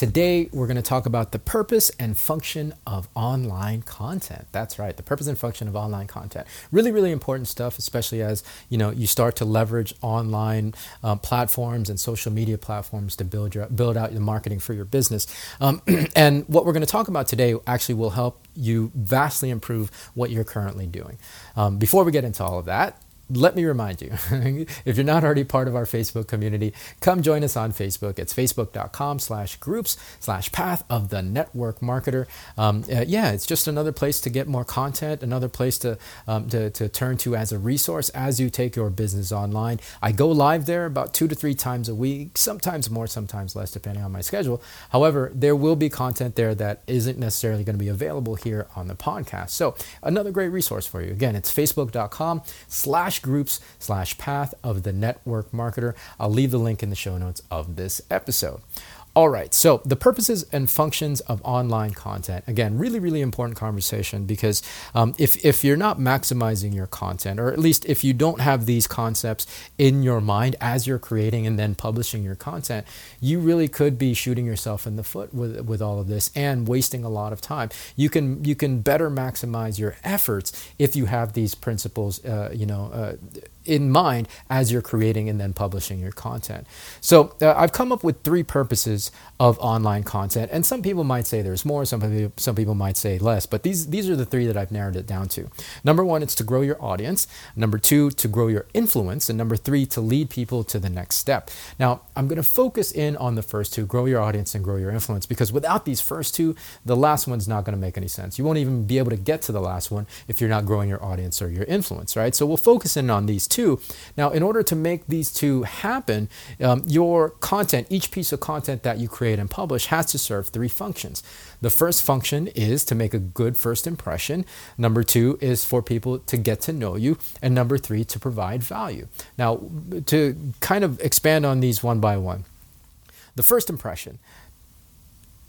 Today, we're going to talk about the purpose and function of online content. That's right, the purpose and function of online content. Really, really important stuff, especially as you know you start to leverage online uh, platforms and social media platforms to build your build out your marketing for your business. Um, and what we're going to talk about today actually will help you vastly improve what you're currently doing. Um, before we get into all of that, let me remind you if you're not already part of our facebook community come join us on facebook. It's facebook.com slash groups slash path of the network marketer. Um, uh, yeah it's just another place to get more content another place to, um, to, to turn to as a resource as you take your business online. I go live there about two to three times a week sometimes more sometimes less depending on my schedule. However there will be content there that isn't necessarily going to be available here on the podcast. So another great resource for you. Again it's facebook.com slash groups slash path of the network marketer. I'll leave the link in the show notes of this episode. All right, so the purposes and functions of online content. Again, really, really important conversation because um, if, if you're not maximizing your content, or at least if you don't have these concepts in your mind as you're creating and then publishing your content, you really could be shooting yourself in the foot with, with all of this and wasting a lot of time. You can, you can better maximize your efforts if you have these principles, uh, you know, uh, in mind as you're creating and then publishing your content. So uh, I've come up with three purposes of online content, and some people might say there's more, some people, some people might say less, but these these are the three that I've narrowed it down to. Number one, it's to grow your audience. Number two, to grow your influence, and number three, to lead people to the next step. Now I'm going to focus in on the first two, grow your audience and grow your influence, because without these first two, the last one's not going to make any sense. You won't even be able to get to the last one if you're not growing your audience or your influence, right? So we'll focus in on these two. Now, in order to make these two happen, um, your content, each piece of content that you create and publish, has to serve three functions. The first function is to make a good first impression. Number two is for people to get to know you. And number three, to provide value. Now, to kind of expand on these one by one. The first impression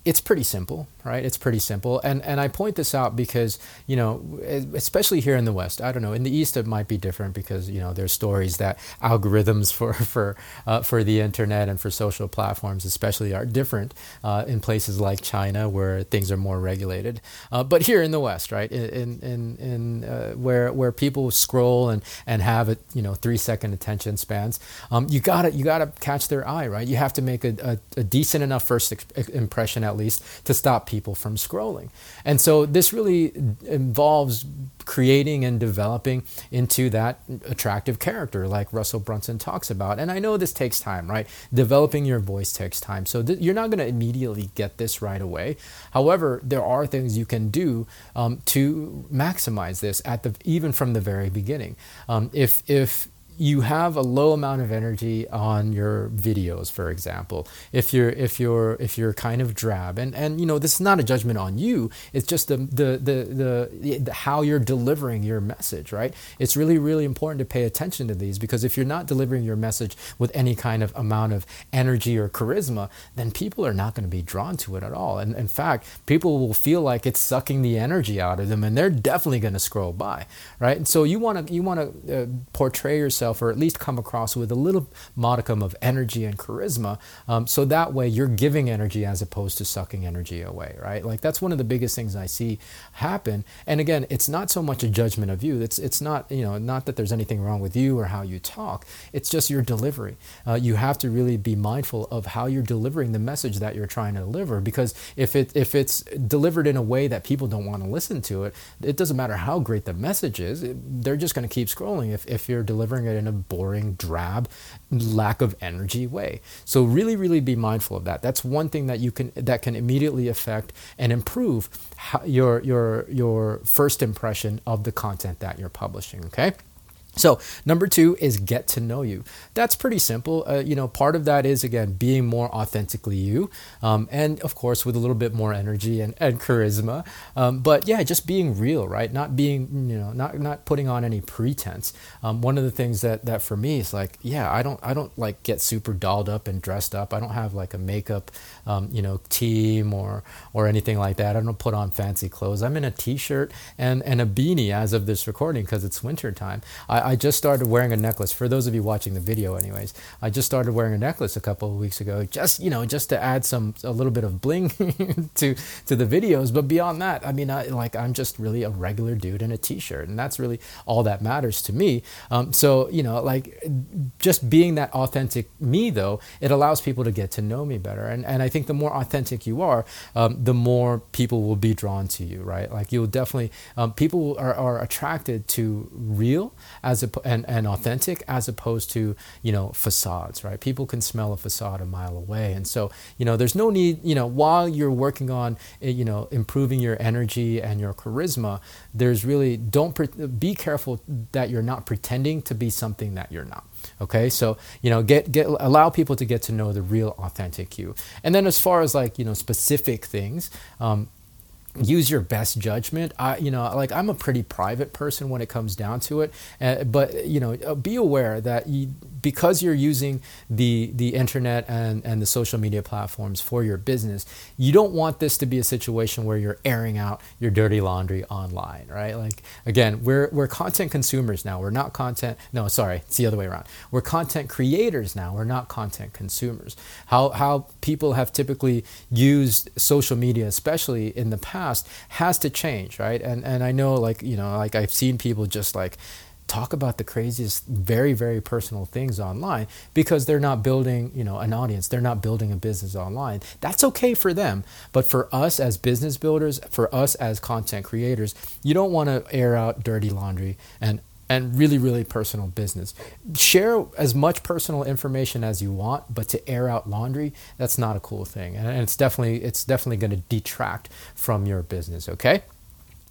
it's pretty simple, right? It's pretty simple, and and I point this out because you know, especially here in the West, I don't know. In the East, it might be different because you know there's stories that algorithms for for uh, for the internet and for social platforms, especially, are different uh, in places like China where things are more regulated. Uh, but here in the West, right, in in in uh, where where people scroll and and have it, you know, three second attention spans, um, you gotta you gotta catch their eye, right? You have to make a, a, a decent enough first impression at least to stop people from scrolling. And so this really involves creating and developing into that attractive character like Russell Brunson talks about. And I know this takes time, right? Developing your voice takes time. So th- you're not going to immediately get this right away. However, there are things you can do um, to maximize this at the even from the very beginning. Um, if if you have a low amount of energy on your videos for example. If you're if you're if you're kind of drab and and you know this is not a judgment on you. It's just the the the, the, the how you're delivering your message right? It's really really important to pay attention to these because if you're not delivering your message with any kind of amount of energy or charisma then people are not going to be drawn to it at all. And in fact people will feel like it's sucking the energy out of them and they're definitely going to scroll by right? And so you want to you want to uh, portray yourself yourself, or at least come across with a little modicum of energy and charisma. Um, so that way you're giving energy as opposed to sucking energy away, right? Like that's one of the biggest things I see happen. And again, it's not so much a judgment of you. It's it's not you know not that there's anything wrong with you or how you talk. It's just your delivery. Uh, you have to really be mindful of how you're delivering the message that you're trying to deliver because if it if it's delivered in a way that people don't want to listen to it, it doesn't matter how great the message is. It, they're just going to keep scrolling if if you're delivering it in a boring, drab, lack of energy way. So really, really be mindful of that. That's one thing that you can that can immediately affect and improve how, your your your first impression of the content that you're publishing. Okay. So, number two is get to know you. That's pretty simple. Uh, you know, part of that is, again, being more authentically you. Um, and of course, with a little bit more energy and, and charisma. Um, but yeah, just being real, right? Not being, you know, not, not putting on any pretense. Um, one of the things that, that for me is like, yeah, I don't, I don't like get super dolled up and dressed up. I don't have like a makeup, um, you know, team or, or anything like that. I don't put on fancy clothes. I'm in a t shirt and, and a beanie as of this recording because it's winter time. I, just started wearing a necklace. For those of you watching the video, anyways, I just started wearing a necklace a couple of weeks ago, just you know, just to add some a little bit of bling to to the videos. But beyond that, I mean, I, like I'm just really a regular dude in a t-shirt, and that's really all that matters to me. Um, so you know, like just being that authentic me, though, it allows people to get to know me better. And and I think the more authentic you are, um, the more people will be drawn to you, right? Like you'll definitely um, people are, are attracted to real as a, and, and authentic as opposed to you know facades right? People can smell a facade a mile away. And so you know there's no need you know while you're working on eh, you know improving your energy and your charisma there's really don't pre- be careful that you're not pretending to be something that you're not okay? So you know get get allow people to get to know the real authentic you. And then as far as like you know specific things um, use your best judgment i you know like i'm a pretty private person when it comes down to it uh, but you know uh, be aware that you because you're using the the internet and, and the social media platforms for your business, you don't want this to be a situation where you're airing out your dirty laundry online, right? Like again, we're we're content consumers now. We're not content. No, sorry, it's the other way around. We're content creators now. We're not content consumers. How how people have typically used social media, especially in the past, has to change, right? And and I know like you know like I've seen people just like talk about the craziest very very personal things online because they're not building you know an audience. They're not building a business online. That's okay for them. But for us as business builders for us as content creators you don't want to air out dirty laundry and and really really personal business. Share as much personal information as you want but to air out laundry that's not a cool thing. And it's definitely it's definitely going to detract from your business okay?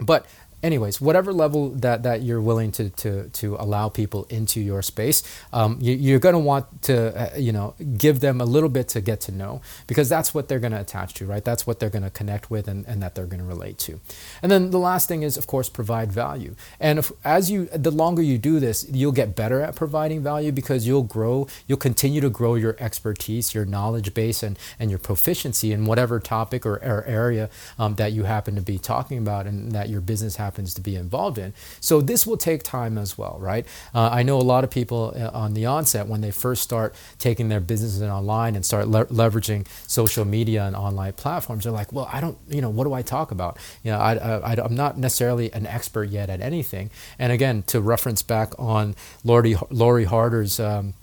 But anyways, whatever level that, that you're willing to, to, to allow people into your space, um, you, are going to want to, uh, you know, give them a little bit to get to know because that's what they're going to attach to, right? That's what they're going to connect with and, and that they're going to relate to. And then the last thing is, of course, provide value. And if, as you, the longer you do this, you'll get better at providing value because you'll grow, you'll continue to grow your expertise, your knowledge base, and, and your proficiency in whatever topic or, or area um, that you happen to be talking about and that your business has happens to be involved in. So this will take time as well, right? Uh, I know a lot of people uh, on the onset when they first start taking their businesses online and start le- leveraging social media and online platforms, they're like, well, I don't, you know, what do I talk about? You know, I, I, I'm not necessarily an expert yet at anything. And again, to reference back on Lori, Lori Harder's um,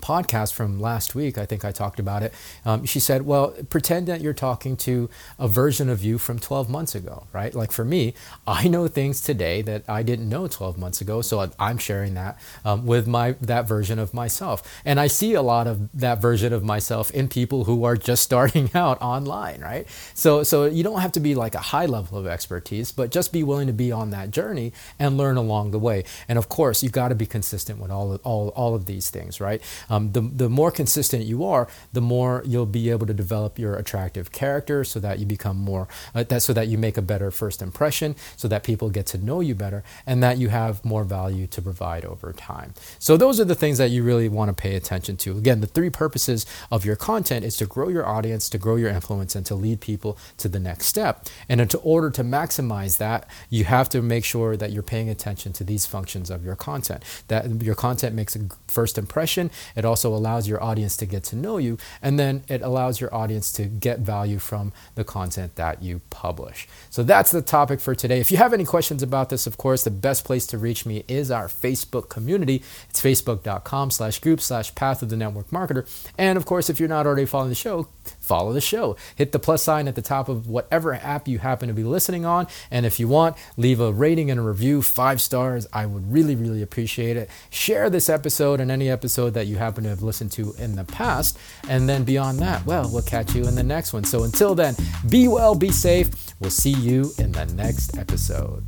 podcast from last week, I think I talked about it. Um, she said, Well, pretend that you're talking to a version of you from 12 months ago, right? Like for me, I know things today that I didn't know 12 months ago, so I'm sharing that um, with my that version of myself. And I see a lot of that version of myself in people who are just starting out online, right? So, so you don't have to be like a high level of expertise, but just be willing to be on that journey and learn along the way. And of course, you've got to be consistent with all of, all, all of these things, right? Um, the, the more consistent you are, the more you'll be able to develop your attractive character so that you become more, uh, that, so that you make a better first impression, so that people get to know you better, and that you have more value to provide over time. So, those are the things that you really want to pay attention to. Again, the three purposes of your content is to grow your audience, to grow your influence, and to lead people to the next step. And in order to maximize that, you have to make sure that you're paying attention to these functions of your content. That your content makes a first impression, it also allows your audience to get to know you, and then it allows your audience to get value from the content that you publish. So that's the topic for today. If you have any questions about this, of course, the best place to reach me is our Facebook community. It's facebook.com slash group slash path of the network marketer. And of course, if you're not already following the show, follow the show. Hit the plus sign at the top of whatever app you happen to be listening on. And if you want, leave a rating and a review, five stars. I would really, really appreciate it. Share this episode and any episode that you happen to have listened to in the past. And then beyond that, well, we'll catch you in the next one. So until then, be well, be safe. We'll see you in the next episode.